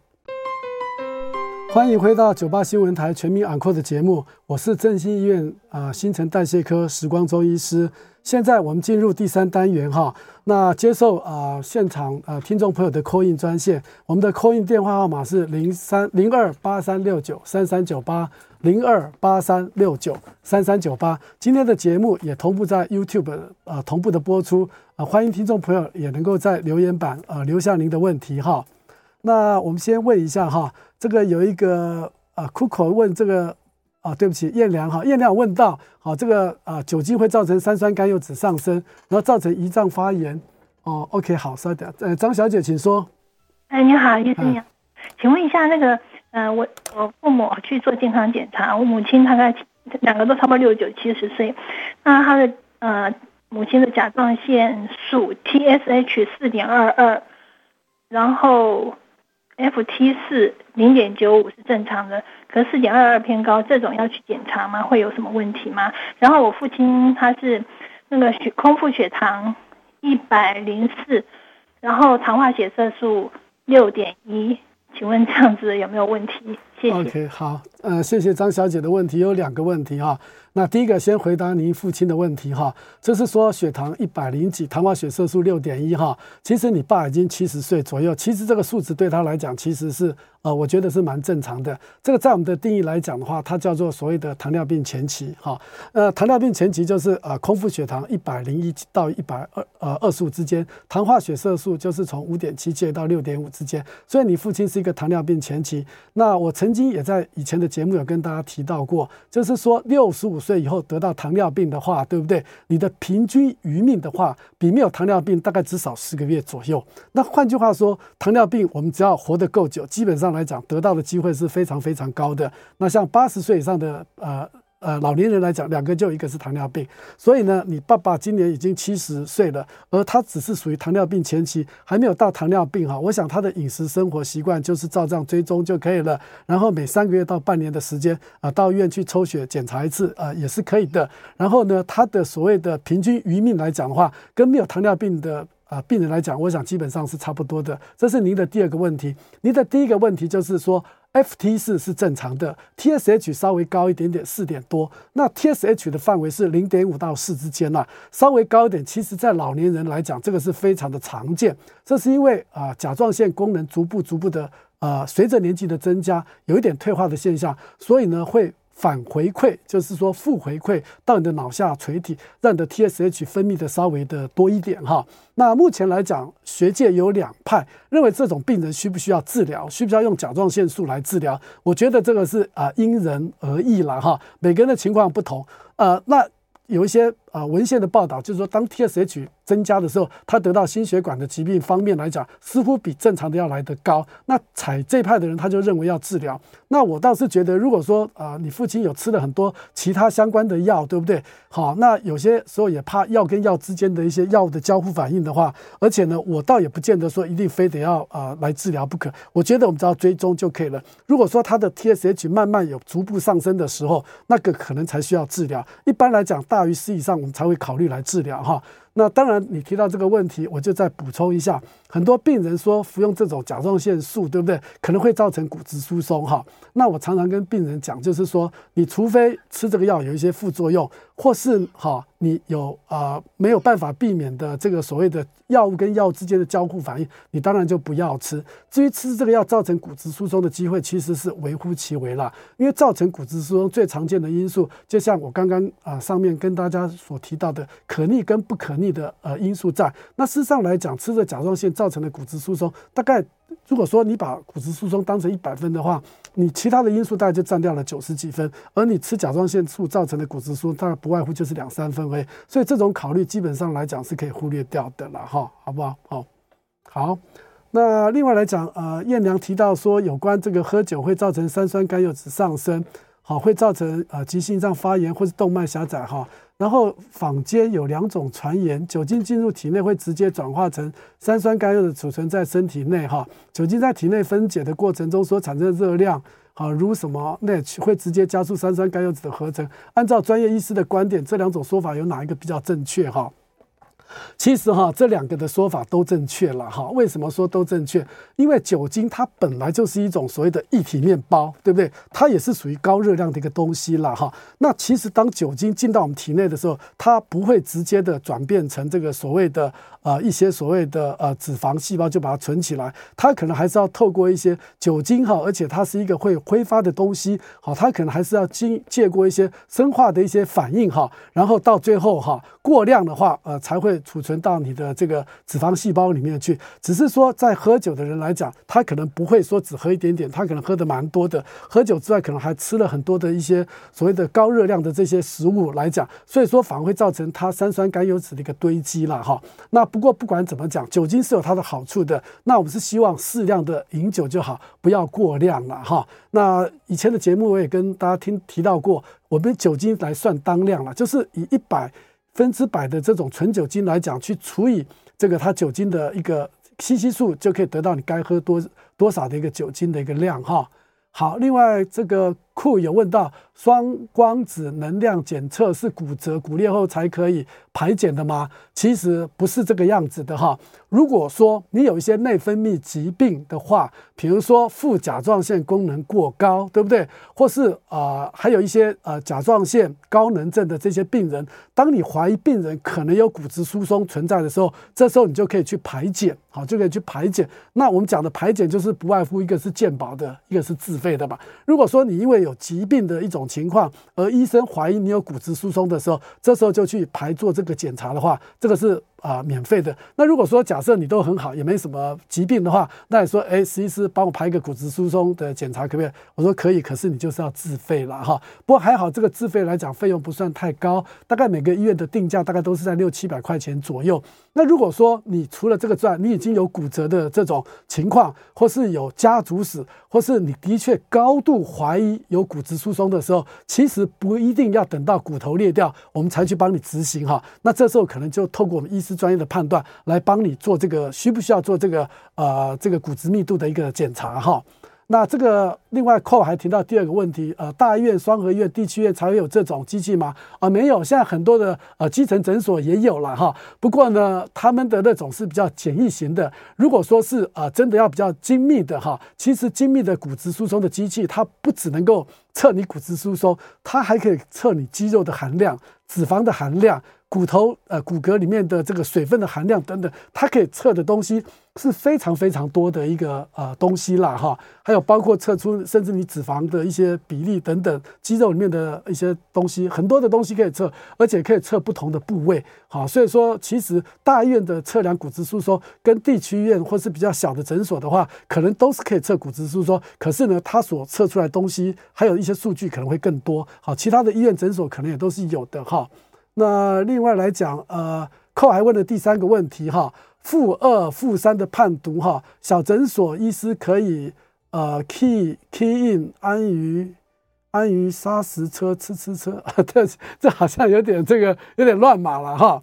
Speaker 2: 欢迎回到九八新闻台全民昂扣的节目，我是振兴医院啊、新陈代谢科时光中医师。现在我们进入第三单元哈，那接受啊、呃、现场啊、听众朋友的 call in 专线，我们的 call in 电话号码是零三零二八三六九三三九八零二八三六九三三九八。今天的节目也同步在 YouTube 啊、呃、同步的播出啊、欢迎听众朋友也能够在留言板、呃、留下您的问题哈。那我们先问一下哈。这个有一个啊，苦口问这个啊，对不起，燕良哈，燕良问到，好，这个啊，酒精会造成三酸甘油酯上升，然后造成胰脏发炎。哦，OK，好，稍等，呃，张小姐，请说。
Speaker 3: 哎，你好，医生你好，请问一下，那个，呃，我我父母去做健康检查，我母亲大概两个都差不多六十九七十岁，那她的呃母亲的甲状腺素 TSH 四点二二，然后。F T 四零点九五是正常的，可四点二二偏高，这种要去检查吗？会有什么问题吗？然后我父亲他是那个血空腹血糖一百零四，然后糖化血色素六点一，请问这样子有没有问题？谢谢。OK，好，呃，谢谢张小姐的问题，有两个问题哈。那第一个先回答您父亲的问题哈，就是说血糖一百零几，糖化血色素六点一哈，其实你爸已经七十岁左右，其实这个数值对他来讲其实是。呃，我觉得是蛮正常的。这个在我们的定义来讲的话，它叫做所谓的糖尿病前期，哈。呃，糖尿病前期就是呃空腹血糖一百零一到一百二呃二十五之间，糖化血色素就是从五点七介到六点五之间。所以你父亲是一个糖尿病前期。那我曾曾经也在以前的节目有跟大家提到过，就是说六十五岁以后得到糖尿病的话，对不对？你的平均余命的话，比没有糖尿病大概至少四个月左右。那换句话说，糖尿病我们只要活得够久，基本上。来讲，得到的机会是非常非常高的。那像八十岁以上的呃呃老年人来讲，两个就一个是糖尿病。所以呢，你爸爸今年已经七十岁了，而他只是属于糖尿病前期，还没有到糖尿病哈。我想他的饮食生活习惯就是照这样追踪就可以了。然后每三个月到半年的时间啊，到医院去抽血检查一次啊，也是可以的。然后呢，他的所谓的平均余命来讲的话，跟没有糖尿病的。啊，病人来讲，我想基本上是差不多的。这是您的第二个问题。您的第一个问题就是说，FT 四是正常的，TSH 稍微高一点点，四点多。那 TSH 的范围是零点五到四之间呐，稍微高一点。其实，在老年人来讲，这个是非常的常见。这是因为啊，甲状腺功能逐步逐步的呃，随着年纪的增加，有一点退化的现象，所以呢会。
Speaker 2: 反回馈，就是说负回馈到你的脑下垂体，让你的 TSH 分泌的稍微的多一点哈。那目前来讲，学界有两派认为这种病人需不需要治疗，需不需要用甲状腺素来治疗？我觉得这个是啊因人而异了哈，每个人的情况不同。呃，那有一些啊文献的报道，就是说当 TSH 增加的时候，他得到心血管的疾病方面来讲，似乎比正常的要来得高。那采这派的人，他就认为要治疗。那我倒是觉得，如果说啊，你父亲有吃了很多其他相关的药，对不对？好，那有些时候也怕药跟药之间的一些药物的交互反应的话，而且呢，我倒也不见得说一定非得要啊来治疗不可。我觉得我们只要追踪就可以了。如果说他的 TSH 慢慢有逐步上升的时候，那个可能才需要治疗。一般来讲，大于十以上，我们才会考虑来治疗哈。那当然，你提到这个问题，我就再补充一下。很多病人说服用这种甲状腺素，对不对？可能会造成骨质疏松，哈。那我常常跟病人讲，就是说，你除非吃这个药有一些副作用，或是哈，你有啊、呃、没有办法避免的这个所谓的药物跟药物之间的交互反应，你当然就不要吃。至于吃这个药造成骨质疏松的机会，其实是微乎其微了。因为造成骨质疏松最常见的因素，就像我刚刚啊上面跟大家所提到的，可逆跟不可逆的呃因素在。那事实上来讲，吃着甲状腺造成的骨质疏松，大概如果说你把骨质疏松当成一百分的话，你其他的因素大概就占掉了九十几分，而你吃甲状腺素造成的骨质疏松，大概不外乎就是两三分而已。所以这种考虑基本上来讲是可以忽略掉的了哈，好不好？好，好。那另外来讲，呃，燕良提到说有关这个喝酒会造成三酸甘油酯上升，好，会造成呃急性脏发炎或是动脉狭窄哈。然后坊间有两种传言，酒精进入体内会直接转化成三酸甘油的储存在身体内哈。酒精在体内分解的过程中所产生的热量，啊，如什么那会直接加速三酸甘油酯的合成。按照专业医师的观点，这两种说法有哪一个比较正确哈？其实哈，这两个的说法都正确了哈。为什么说都正确？因为酒精它本来就是一种所谓的液体面包，对不对？它也是属于高热量的一个东西了哈。那其实当酒精进到我们体内的时候，它不会直接的转变成这个所谓的呃一些所谓的呃脂肪细胞就把它存起来，它可能还是要透过一些酒精哈，而且它是一个会挥发的东西，好，它可能还是要经借过一些生化的一些反应哈，然后到最后哈过量的话呃才会。储存到你的这个脂肪细胞里面去，只是说在喝酒的人来讲，他可能不会说只喝一点点，他可能喝的蛮多的。喝酒之外，可能还吃了很多的一些所谓的高热量的这些食物来讲，所以说反而会造成他三酸甘油酯的一个堆积了哈。那不过不管怎么讲，酒精是有它的好处的。那我们是希望适量的饮酒就好，不要过量了哈。那以前的节目我也跟大家听提到过，我们酒精来算当量了，就是以一百。分之百的这种纯酒精来讲，去除以这个它酒精的一个吸吸数，就可以得到你该喝多多少的一个酒精的一个量哈。好，另外这个库有问到，双光子能量检测是骨折骨裂后才可以排检的吗？其实不是这个样子的哈。如果说你有一些内分泌疾病的话，比如说副甲状腺功能过高，对不对？或是啊、还有一些呃甲状腺高能症的这些病人，当你怀疑病人可能有骨质疏松存在的时候，这时候你就可以去排检，好，就可以去排检。那我们讲的排检就是不外乎一个是健保的，一个是自费的嘛。如果说你因为有疾病的一种情况，而医生怀疑你有骨质疏松的时候，这时候就去排做这个检查的话，这个是。啊、免费的。那如果说假设你都很好，也没什么疾病的话，那你说，哎，实际师帮我排一个骨质疏松的检查，可不可以？我说可以，可是你就是要自费了哈。不过还好，这个自费来讲，费用不算太高，大概每个医院的定价大概都是在六七百块钱左右。那如果说你除了这个之外，你已经有骨折的这种情况，或是有家族史，或是你的确高度怀疑有骨质疏松的时候，其实不一定要等到骨头裂掉，我们才去帮你执行哈。那这时候可能就透过我们医生专业的判断来帮你做这个需不需要做这个呃这个骨质密度的一个检查哈。那这个另外扣还提到第二个问题，呃，大医院、双合院、地区院才会有这种机器吗？啊、没有，现在很多的呃基层诊所也有了哈。不过呢，他们的那种是比较简易型的。如果说是啊、真的要比较精密的哈，其实精密的骨质疏松的机器，它不只能够测你骨质疏松，它还可以测你肌肉的含量、脂肪的含量、骨头呃骨骼里面的这个水分的含量等等，它可以测的东西是非常非常多的一个呃东西啦哈，还有包括测出甚至你脂肪的一些比例等等，肌肉里面的一些东西，很多的东西可以测，而且可以测不同的部位，好，所以说其实大医院的测量骨质疏松跟地区医院或是比较小的诊所的话，可能都是可以测骨质疏松，可是呢，它所测出来的东西还有一些数据可能会更多，好，其他的医院诊所可能也都是有的哈。那另外来讲，呃，寇还问了第三个问题哈。负二、负三的判读哈，小诊所医师可以呃 key key in 安于安于砂石车吃吃车啊，这这好像有点这个有点乱码了哈。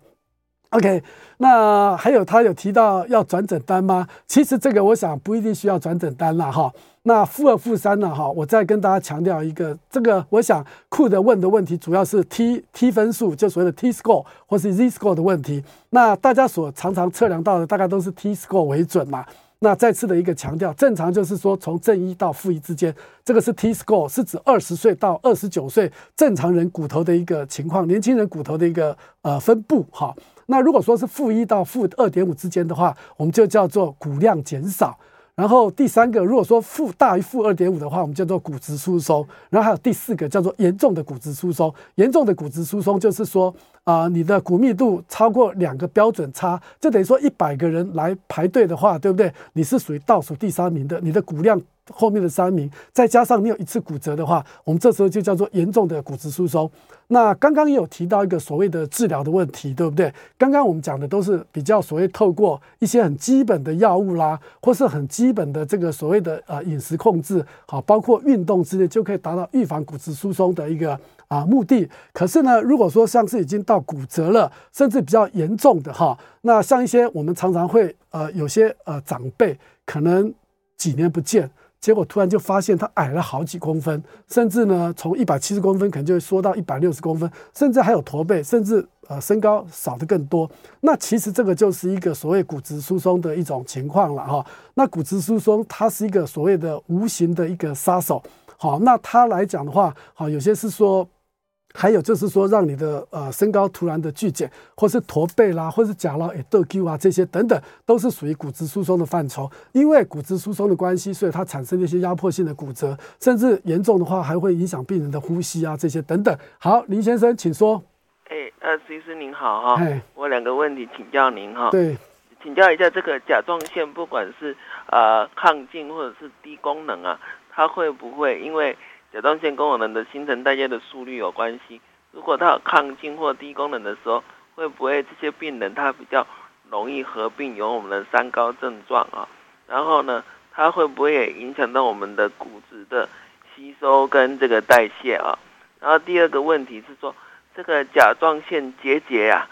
Speaker 2: OK，那还有他有提到要转诊单吗？其实这个我想不一定需要转诊单了哈。那负二负三呢？哈，我再跟大家强调一个，这个我想库的问的问题主要是 T T 分数，就所谓的 T score 或是 Z score 的问题。那大家所常常测量到的大概都是 T score 为准嘛。那再次的一个强调，正常就是说从正一到负一之间，这个是 T score，是指二十岁到二十九岁正常人骨头的一个情况，年轻人骨头的一个呃分布哈。那如果说是负一到负二点五之间的话，我们就叫做骨量减少。然后第三个，如果说负大于负二点五的话，我们叫做骨质疏松。然后还有第四个叫做严重的骨质疏松。严重的骨质疏松就是说，啊、你的骨密度超过两个标准差，就等于说一百个人来排队的话，对不对？你是属于倒数第三名的，你的骨量。后面的三名，再加上你有一次骨折的话，我们这时候就叫做严重的骨质疏松。那刚刚也有提到一个所谓的治疗的问题，对不对？刚刚我们讲的都是比较所谓透过一些很基本的药物啦，或是很基本的这个所谓的呃饮食控制，好，包括运动之类，就可以达到预防骨质疏松的一个啊目的。可是呢，如果说像是已经到骨折了，甚至比较严重的哈，那像一些我们常常会呃有些呃长辈可能几年不见。结果突然就发现他矮了好几公分，甚至呢，从一百七十公分可能就会缩到一百六十公分，甚至还有驼背，甚至呃身高少得更多。那其实这个就是一个所谓骨质疏松的一种情况了哈。那骨质疏松它是一个所谓的无形的一个杀手。好，那它来讲的话，好，有些是说。还有就是说，让你的呃身高突然的剧减，或是驼背啦，或是假老诶豆 Q 啊这些等等，都是属于骨质疏松的范畴。因为骨质疏松的关系，所以它产生了一些压迫性的骨折，甚至严重的话还会影响病人的呼吸啊这些等等。好，林先生，请说。
Speaker 4: 哎，呃，徐医师您好哈，我两个问题请教您哈。
Speaker 2: 对，
Speaker 4: 请教一下这个甲状腺，不管是呃亢进或者是低功能啊，它会不会因为？甲状腺跟我们的新陈代谢的速率有关系。如果他有亢进或低功能的时候，会不会这些病人他比较容易合并有我们的三高症状啊？然后呢，它会不会也影响到我们的骨质的吸收跟这个代谢啊？然后第二个问题是说，这个甲状腺结节啊，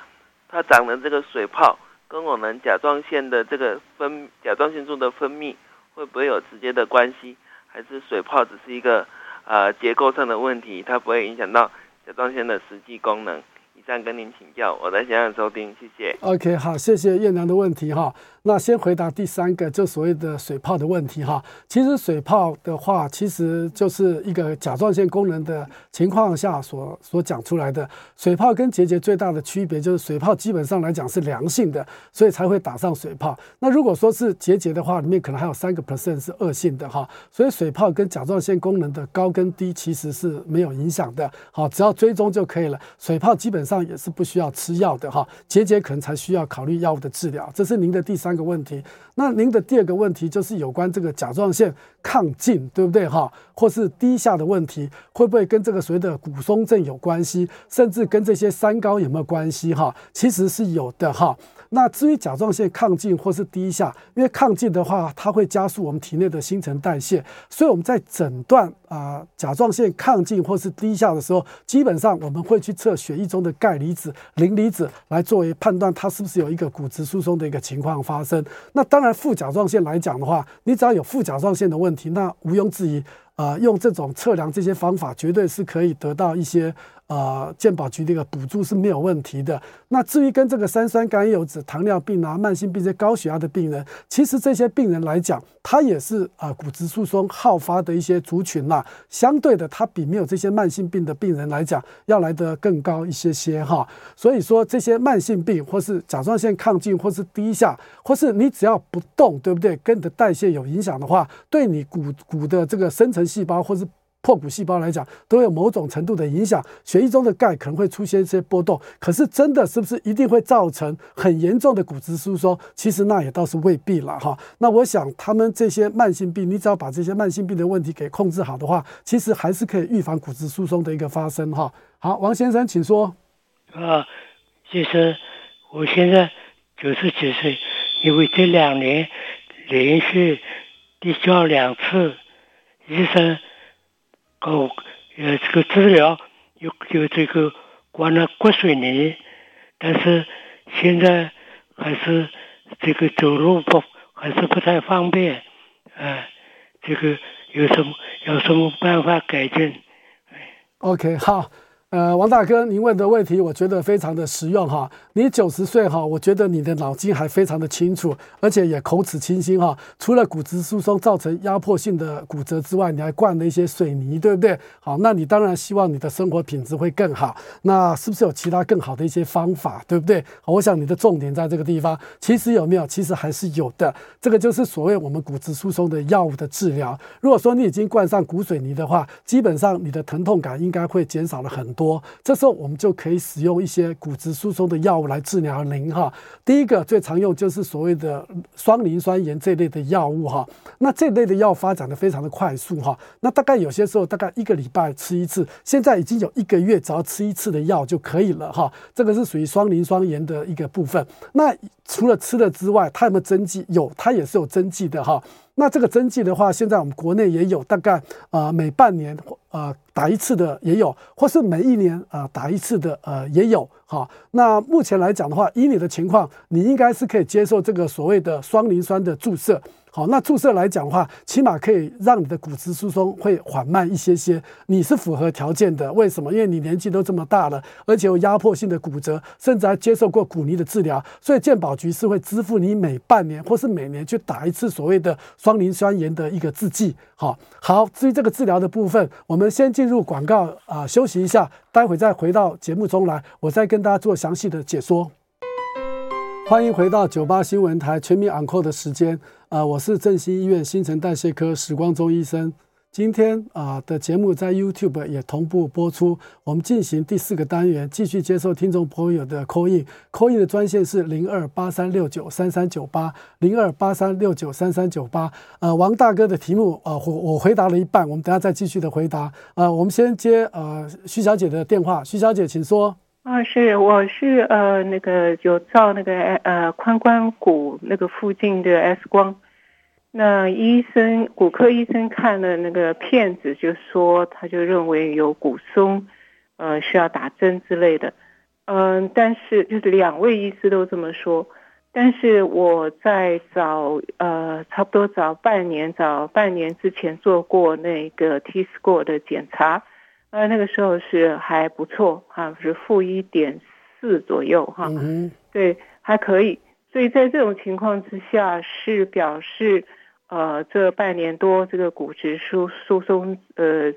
Speaker 4: 它长的这个水泡跟我们甲状腺的这个分甲状腺素的分泌会不会有直接的关系？还是水泡只是一个？呃，结构上的问题，它不会影响到甲状腺的实际功能。以上跟您请教，我在线上收听，谢谢。
Speaker 2: OK，好，谢谢燕良的问题哈。那先回答第三个，就所谓的水泡的问题哈。其实水泡的话，其实就是一个甲状腺功能的情况下所所讲出来的。水泡跟结节最大的区别就是，水泡基本上来讲是良性的，所以才会打上水泡。那如果说是结节的话，里面可能还有三个 percent 是恶性的哈。所以水泡跟甲状腺功能的高跟低其实是没有影响的。好，只要追踪就可以了。水泡基本上也是不需要吃药的哈，结节可能才需要考虑药物的治疗。这是您的第三个问题，那您的第二个问题就是有关这个甲状腺亢进，对不对哈？或是低下的问题，会不会跟这个所谓的骨松症有关系，甚至跟这些三高有没有关系哈？其实是有的哈。那至于甲状腺亢进或是低下，因为亢进的话，它会加速我们体内的新陈代谢，所以我们在诊断啊甲状腺亢进或是低下的时候，基本上我们会去测血液中的钙离子、磷离子来作为判断它是不是有一个骨质疏松的一个情况发生。那当然副甲状腺来讲的话，你只要有副甲状腺的问题，那毋庸置疑。啊、呃，用这种测量这些方法，绝对是可以得到一些呃健保局的一个补助是没有问题的。那至于跟这个三酸甘油酯、糖尿病啊、慢性病这些高血压的病人，其实这些病人来讲，他也是啊、呃、骨质疏松好发的一些族群啦。相对的，他比没有这些慢性病的病人来讲，要来得更高一些些哈。所以说，这些慢性病或是甲状腺亢进，或是低下，或是你只要不动，对不对？跟你的代谢有影响的话，对你骨骨的这个生成细胞或是破骨细胞来讲，都有某种程度的影响。血液中的钙可能会出现一些波动，可是真的是不是一定会造成很严重的骨质疏松？其实那也倒是未必了哈。那我想他们这些慢性病，你只要把这些慢性病的问题给控制好的话，其实还是可以预防骨质疏松的一个发生哈。好，王先生，请说。
Speaker 5: 啊，其实我现在九十几岁，因为这两年连续递交两次医生。哦，呃，这个治疗有有这个灌了骨水泥，但是现在还是这个走路不还是不太方便，呃，这个有什么有什么办法改进
Speaker 2: ？OK，好。呃，王大哥，您问的问题我觉得非常的实用哈。你九十岁哈，我觉得你的脑筋还非常的清楚，而且也口齿清新哈。除了骨质疏松造成压迫性的骨折之外，你还灌了一些水泥，对不对？好，那你当然希望你的生活品质会更好。那是不是有其他更好的一些方法，对不对？我想你的重点在这个地方。其实有没有？其实还是有的。这个就是所谓我们骨质疏松的药物的治疗。如果说你已经灌上骨水泥的话，基本上你的疼痛感应该会减少了很。多，这时候我们就可以使用一些骨质疏松的药物来治疗您哈。第一个最常用就是所谓的双磷酸盐这类的药物哈。那这类的药发展的非常的快速哈。那大概有些时候大概一个礼拜吃一次，现在已经有一个月只要吃一次的药就可以了哈。这个是属于双磷酸盐的一个部分。那除了吃了之外，它有没有针剂？有，它也是有针剂的哈。那这个针剂的话，现在我们国内也有，大概呃每半年呃打一次的也有，或是每一年呃打一次的呃也有。好，那目前来讲的话，以你的情况，你应该是可以接受这个所谓的双磷酸的注射。好，那注射来讲的话，起码可以让你的骨质疏松会缓慢一些些。你是符合条件的，为什么？因为你年纪都这么大了，而且有压迫性的骨折，甚至还接受过骨泥的治疗，所以健保局是会支付你每半年或是每年去打一次所谓的双磷酸盐的一个制剂。好，好，至于这个治疗的部分，我们先进入广告啊、休息一下，待会再回到节目中来，我再跟大家做详细的解说。欢迎回到九八新闻台全民 Uncle 的时间。啊、我是振兴医院新陈代谢科史光宗医生。今天啊、的节目在 YouTube 也同步播出。我们进行第四个单元，继续接受听众朋友的 call in，call in 的专线是零二八三六九三三九八零二八三六九三三九八。呃，王大哥的题目啊、我我回答了一半，我们等下再继续的回答。呃，我们先接呃徐小姐的电话，徐小姐请说。
Speaker 6: 啊，是，我是呃那个有照那个呃髋关骨那个附近的 X 光，那医生骨科医生看了那个片子，就说他就认为有骨松，呃需要打针之类的，嗯、但是就是两位医师都这么说，但是我在早呃差不多早半年早半年之前做过那个 T score 的检查。呃，那个时候是还不错哈，是负一点四左右哈，嗯，对，还可以。所以在这种情况之下，是表示呃，这半年多这个骨质疏疏松呃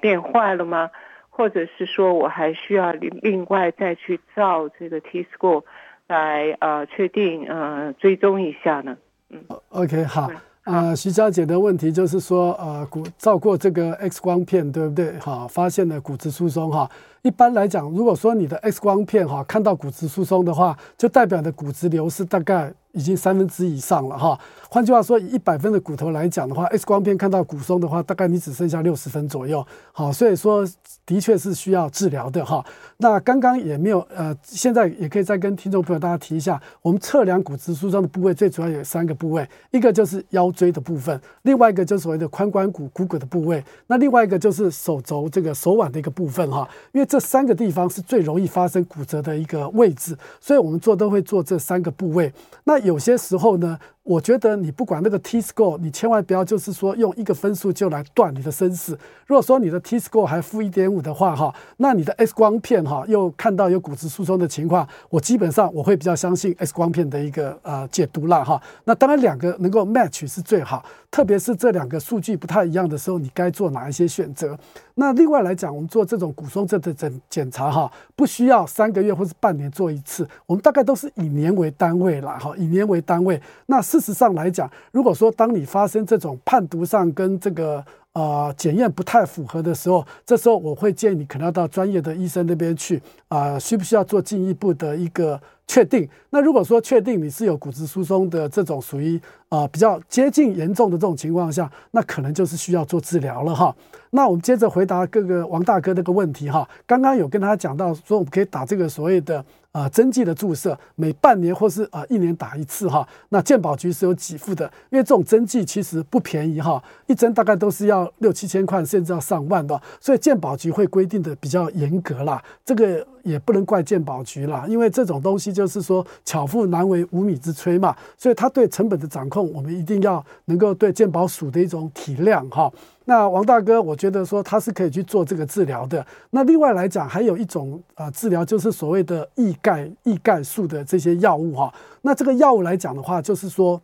Speaker 6: 变坏了吗？或者是说我还需要另另外再去照这个 T score 来呃确定呃追踪一下呢？嗯
Speaker 2: ，OK，好。啊、呃，徐小姐的问题就是说，呃，骨照过这个 X 光片，对不对？哈，发现了骨质疏松，哈。一般来讲，如果说你的 X 光片哈看到骨质疏松的话，就代表的骨质流失大概已经三分之以上了哈。换句话说，以一百分的骨头来讲的话，X 光片看到骨松的话，大概你只剩下六十分左右。好，所以说的确是需要治疗的哈。那刚刚也没有呃，现在也可以再跟听众朋友大家提一下，我们测量骨质疏松的部位最主要有三个部位，一个就是腰椎的部分，另外一个就是所谓的髋关骨股骨的部位，那另外一个就是手肘这个手腕的一个部分哈，因为。这三个地方是最容易发生骨折的一个位置，所以我们做都会做这三个部位。那有些时候呢，我觉得你不管那个 T score，你千万不要就是说用一个分数就来断你的生死。如果说你的 T score 还负一点五的话，哈，那你的 X 光片哈又看到有骨质疏松的情况，我基本上我会比较相信 X 光片的一个呃解读了哈。那当然两个能够 match 是最好，特别是这两个数据不太一样的时候，你该做哪一些选择？那另外来讲，我们做这种骨松症的检检查哈，不需要三个月或是半年做一次，我们大概都是以年为单位了，哈，以年为单位。那是事实上来讲，如果说当你发生这种判读上跟这个呃检验不太符合的时候，这时候我会建议你可能要到专业的医生那边去啊、需不需要做进一步的一个确定？那如果说确定你是有骨质疏松的这种属于啊、呃、比较接近严重的这种情况下，那可能就是需要做治疗了哈。那我们接着回答各个王大哥那个问题哈，刚刚有跟他讲到说我们可以打这个所谓的。啊，针剂的注射每半年或是啊一年打一次哈，那健保局是有给付的，因为这种针剂其实不便宜哈，一针大概都是要六七千块，甚至要上万的，所以健保局会规定的比较严格啦。这个也不能怪健保局啦，因为这种东西就是说巧妇难为无米之炊嘛，所以他对成本的掌控，我们一定要能够对健保署的一种体谅哈。那王大哥，我觉得说他是可以去做这个治疗的。那另外来讲，还有一种啊治疗，就是所谓的抑钙、抑钙素的这些药物哈。那这个药物来讲的话，就是说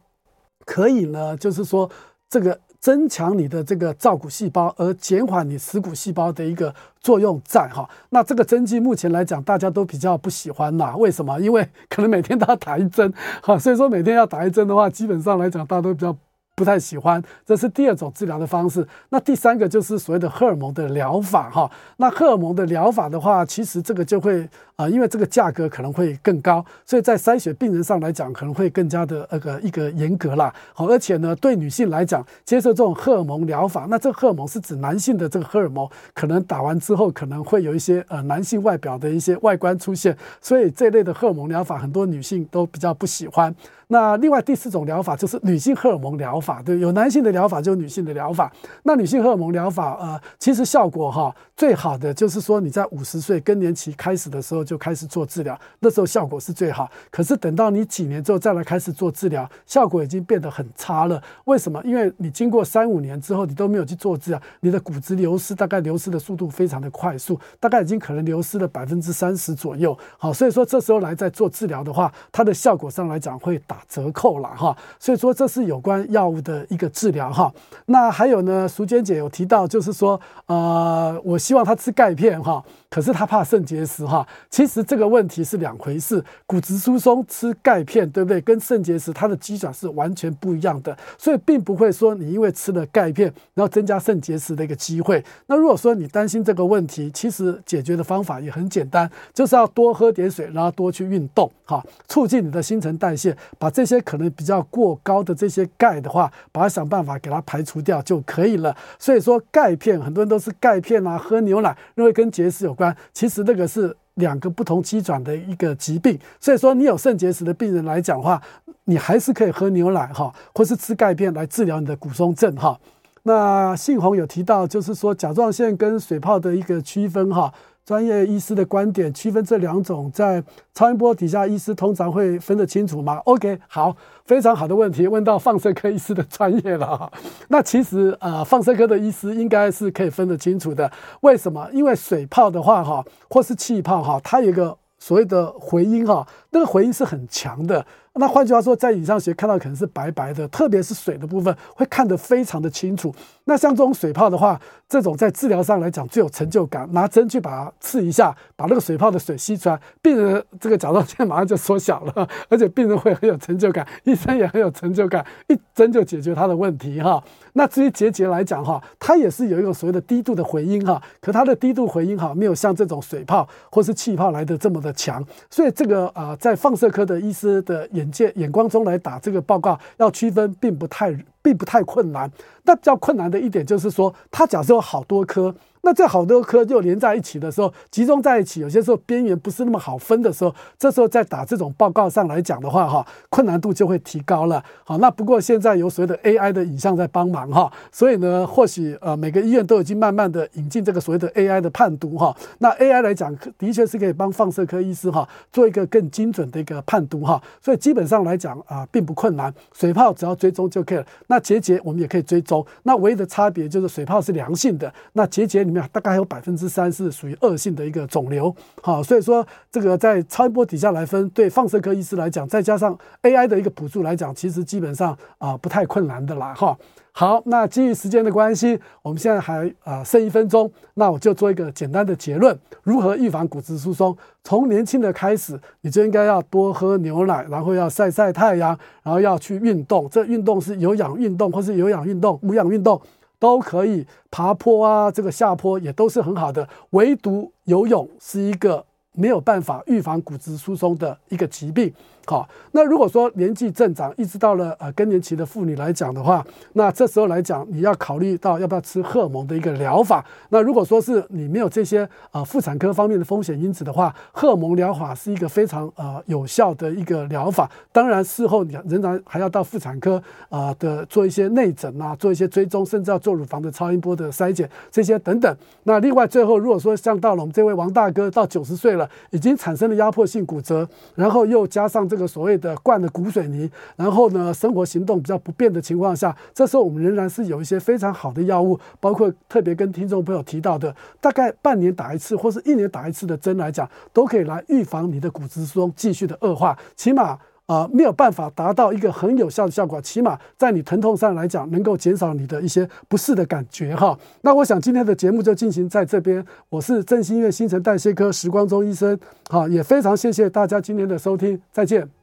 Speaker 2: 可以呢，就是说这个增强你的这个造骨细胞，而减缓你死骨细胞的一个作用在哈。那这个针剂目前来讲，大家都比较不喜欢啦。为什么？因为 可能每天都要打一针，哈，所以说每天要打一针的话，基本上来讲，大家都比较。不太喜欢，这是第二种治疗的方式。那第三个就是所谓的荷尔蒙的疗法哈。那荷尔蒙的疗法的话，其实这个就会啊、因为这个价格可能会更高，所以在筛选病人上来讲，可能会更加的那个一个严格啦。好，而且呢，对女性来讲，接受这种荷尔蒙疗法，那这荷尔蒙是指男性的这个荷尔蒙，可能打完之后可能会有一些呃男性外表的一些外观出现，所以这类的荷尔蒙疗法，很多女性都比较不喜欢。那另外第四种疗法就是女性荷尔蒙疗法，对，有男性的疗法，就有女性的疗法。那女性荷尔蒙疗法，呃，其实效果哈，最好的就是说你在五十岁更年期开始的时候就就开始做治疗，那时候效果是最好。可是等到你几年之后再来开始做治疗，效果已经变得很差了。为什么？因为你经过三五年之后，你都没有去做治疗，你的骨质流失大概流失的速度非常的快速，大概已经可能流失了百分之三十左右。好，所以说这时候来再做治疗的话，它的效果上来讲会打折扣了哈，所以说这是有关药物的一个治疗哈。那还有呢，淑娟姐有提到，就是说，呃，我希望他吃钙片哈。可是他怕肾结石哈，其实这个问题是两回事。骨质疏松吃钙片，对不对？跟肾结石它的机转是完全不一样的，所以并不会说你因为吃了钙片，然后增加肾结石的一个机会。那如果说你担心这个问题，其实解决的方法也很简单，就是要多喝点水，然后多去运动，哈，促进你的新陈代谢，把这些可能比较过高的这些钙的话，把它想办法给它排除掉就可以了。所以说钙片，很多人都是钙片啊，喝牛奶，认为跟结石有关。其实那个是两个不同机转的一个疾病，所以说你有肾结石的病人来讲的话，你还是可以喝牛奶哈，或是吃钙片来治疗你的骨松症哈。那信宏有提到，就是说甲状腺跟水泡的一个区分哈。专业医师的观点，区分这两种，在超音波底下，医师通常会分得清楚吗？OK，好，非常好的问题，问到放射科医师的专业了。那其实呃，放射科的医师应该是可以分得清楚的。为什么？因为水泡的话哈，或是气泡哈，它有一个所谓的回音哈，那个回音是很强的。那换句话说，在影像学看到可能是白白的，特别是水的部分会看得非常的清楚。那像这种水泡的话，这种在治疗上来讲最有成就感，拿针去把它刺一下，把那个水泡的水吸出来，病人这个甲状腺马上就缩小了，而且病人会很有成就感，医生也很有成就感，一针就解决他的问题哈。那至于结节来讲哈，它也是有一个所谓的低度的回音哈，可它的低度回音哈没有像这种水泡或是气泡来的这么的强，所以这个啊在放射科的医师的眼眼界眼光中来打这个报告要区分并不太并不太困难。那比较困难的一点就是说，它假设有好多颗。那这好多颗就连在一起的时候，集中在一起，有些时候边缘不是那么好分的时候，这时候在打这种报告上来讲的话，哈，困难度就会提高了。好，那不过现在有所谓的 AI 的影像在帮忙哈，所以呢，或许呃每个医院都已经慢慢的引进这个所谓的 AI 的判读哈。那 AI 来讲，的确是可以帮放射科医师哈做一个更精准的一个判读哈。所以基本上来讲啊，并不困难，水泡只要追踪就可以了。那结节我们也可以追踪，那唯一的差别就是水泡是良性的，那结节大概还有百分之三是属于恶性的一个肿瘤。好，所以说这个在超音波底下来分，对放射科医师来讲，再加上 AI 的一个辅助来讲，其实基本上啊不太困难的啦哈。好，那基于时间的关系，我们现在还啊、呃、剩一分钟，那我就做一个简单的结论：如何预防骨质疏松？从年轻的开始，你就应该要多喝牛奶，然后要晒晒太阳，然后要去运动。这运动是有氧运动，或是有氧运动、无氧运动都可以，爬坡啊，这个下坡也都是很好的。唯独游泳是一个没有办法预防骨质疏松的一个疾病。好，那如果说年纪正长，一直到了呃更年期的妇女来讲的话，那这时候来讲，你要考虑到要不要吃荷尔蒙的一个疗法。那如果说是你没有这些呃妇产科方面的风险因子的话，荷尔蒙疗法是一个非常呃有效的一个疗法。当然事后你仍然还要到妇产科啊、的做一些内诊啊，做一些追踪，甚至要做乳房的超音波的筛检这些等等。那另外最后如果说像到了我们这位王大哥到九十岁了，已经产生了压迫性骨折，然后又加上这个所谓的灌的骨水泥，然后呢，生活行动比较不便的情况下，这时候我们仍然是有一些非常好的药物，包括特别跟听众朋友提到的，大概半年打一次或是一年打一次的针来讲，都可以来预防你的骨质疏松继续的恶化，起码。啊、没有办法达到一个很有效的效果，起码在你疼痛上来讲，能够减少你的一些不适的感觉哈。那我想今天的节目就进行在这边，我是振兴医院新陈代谢科时光中医生，好，也非常谢谢大家今天的收听，再见。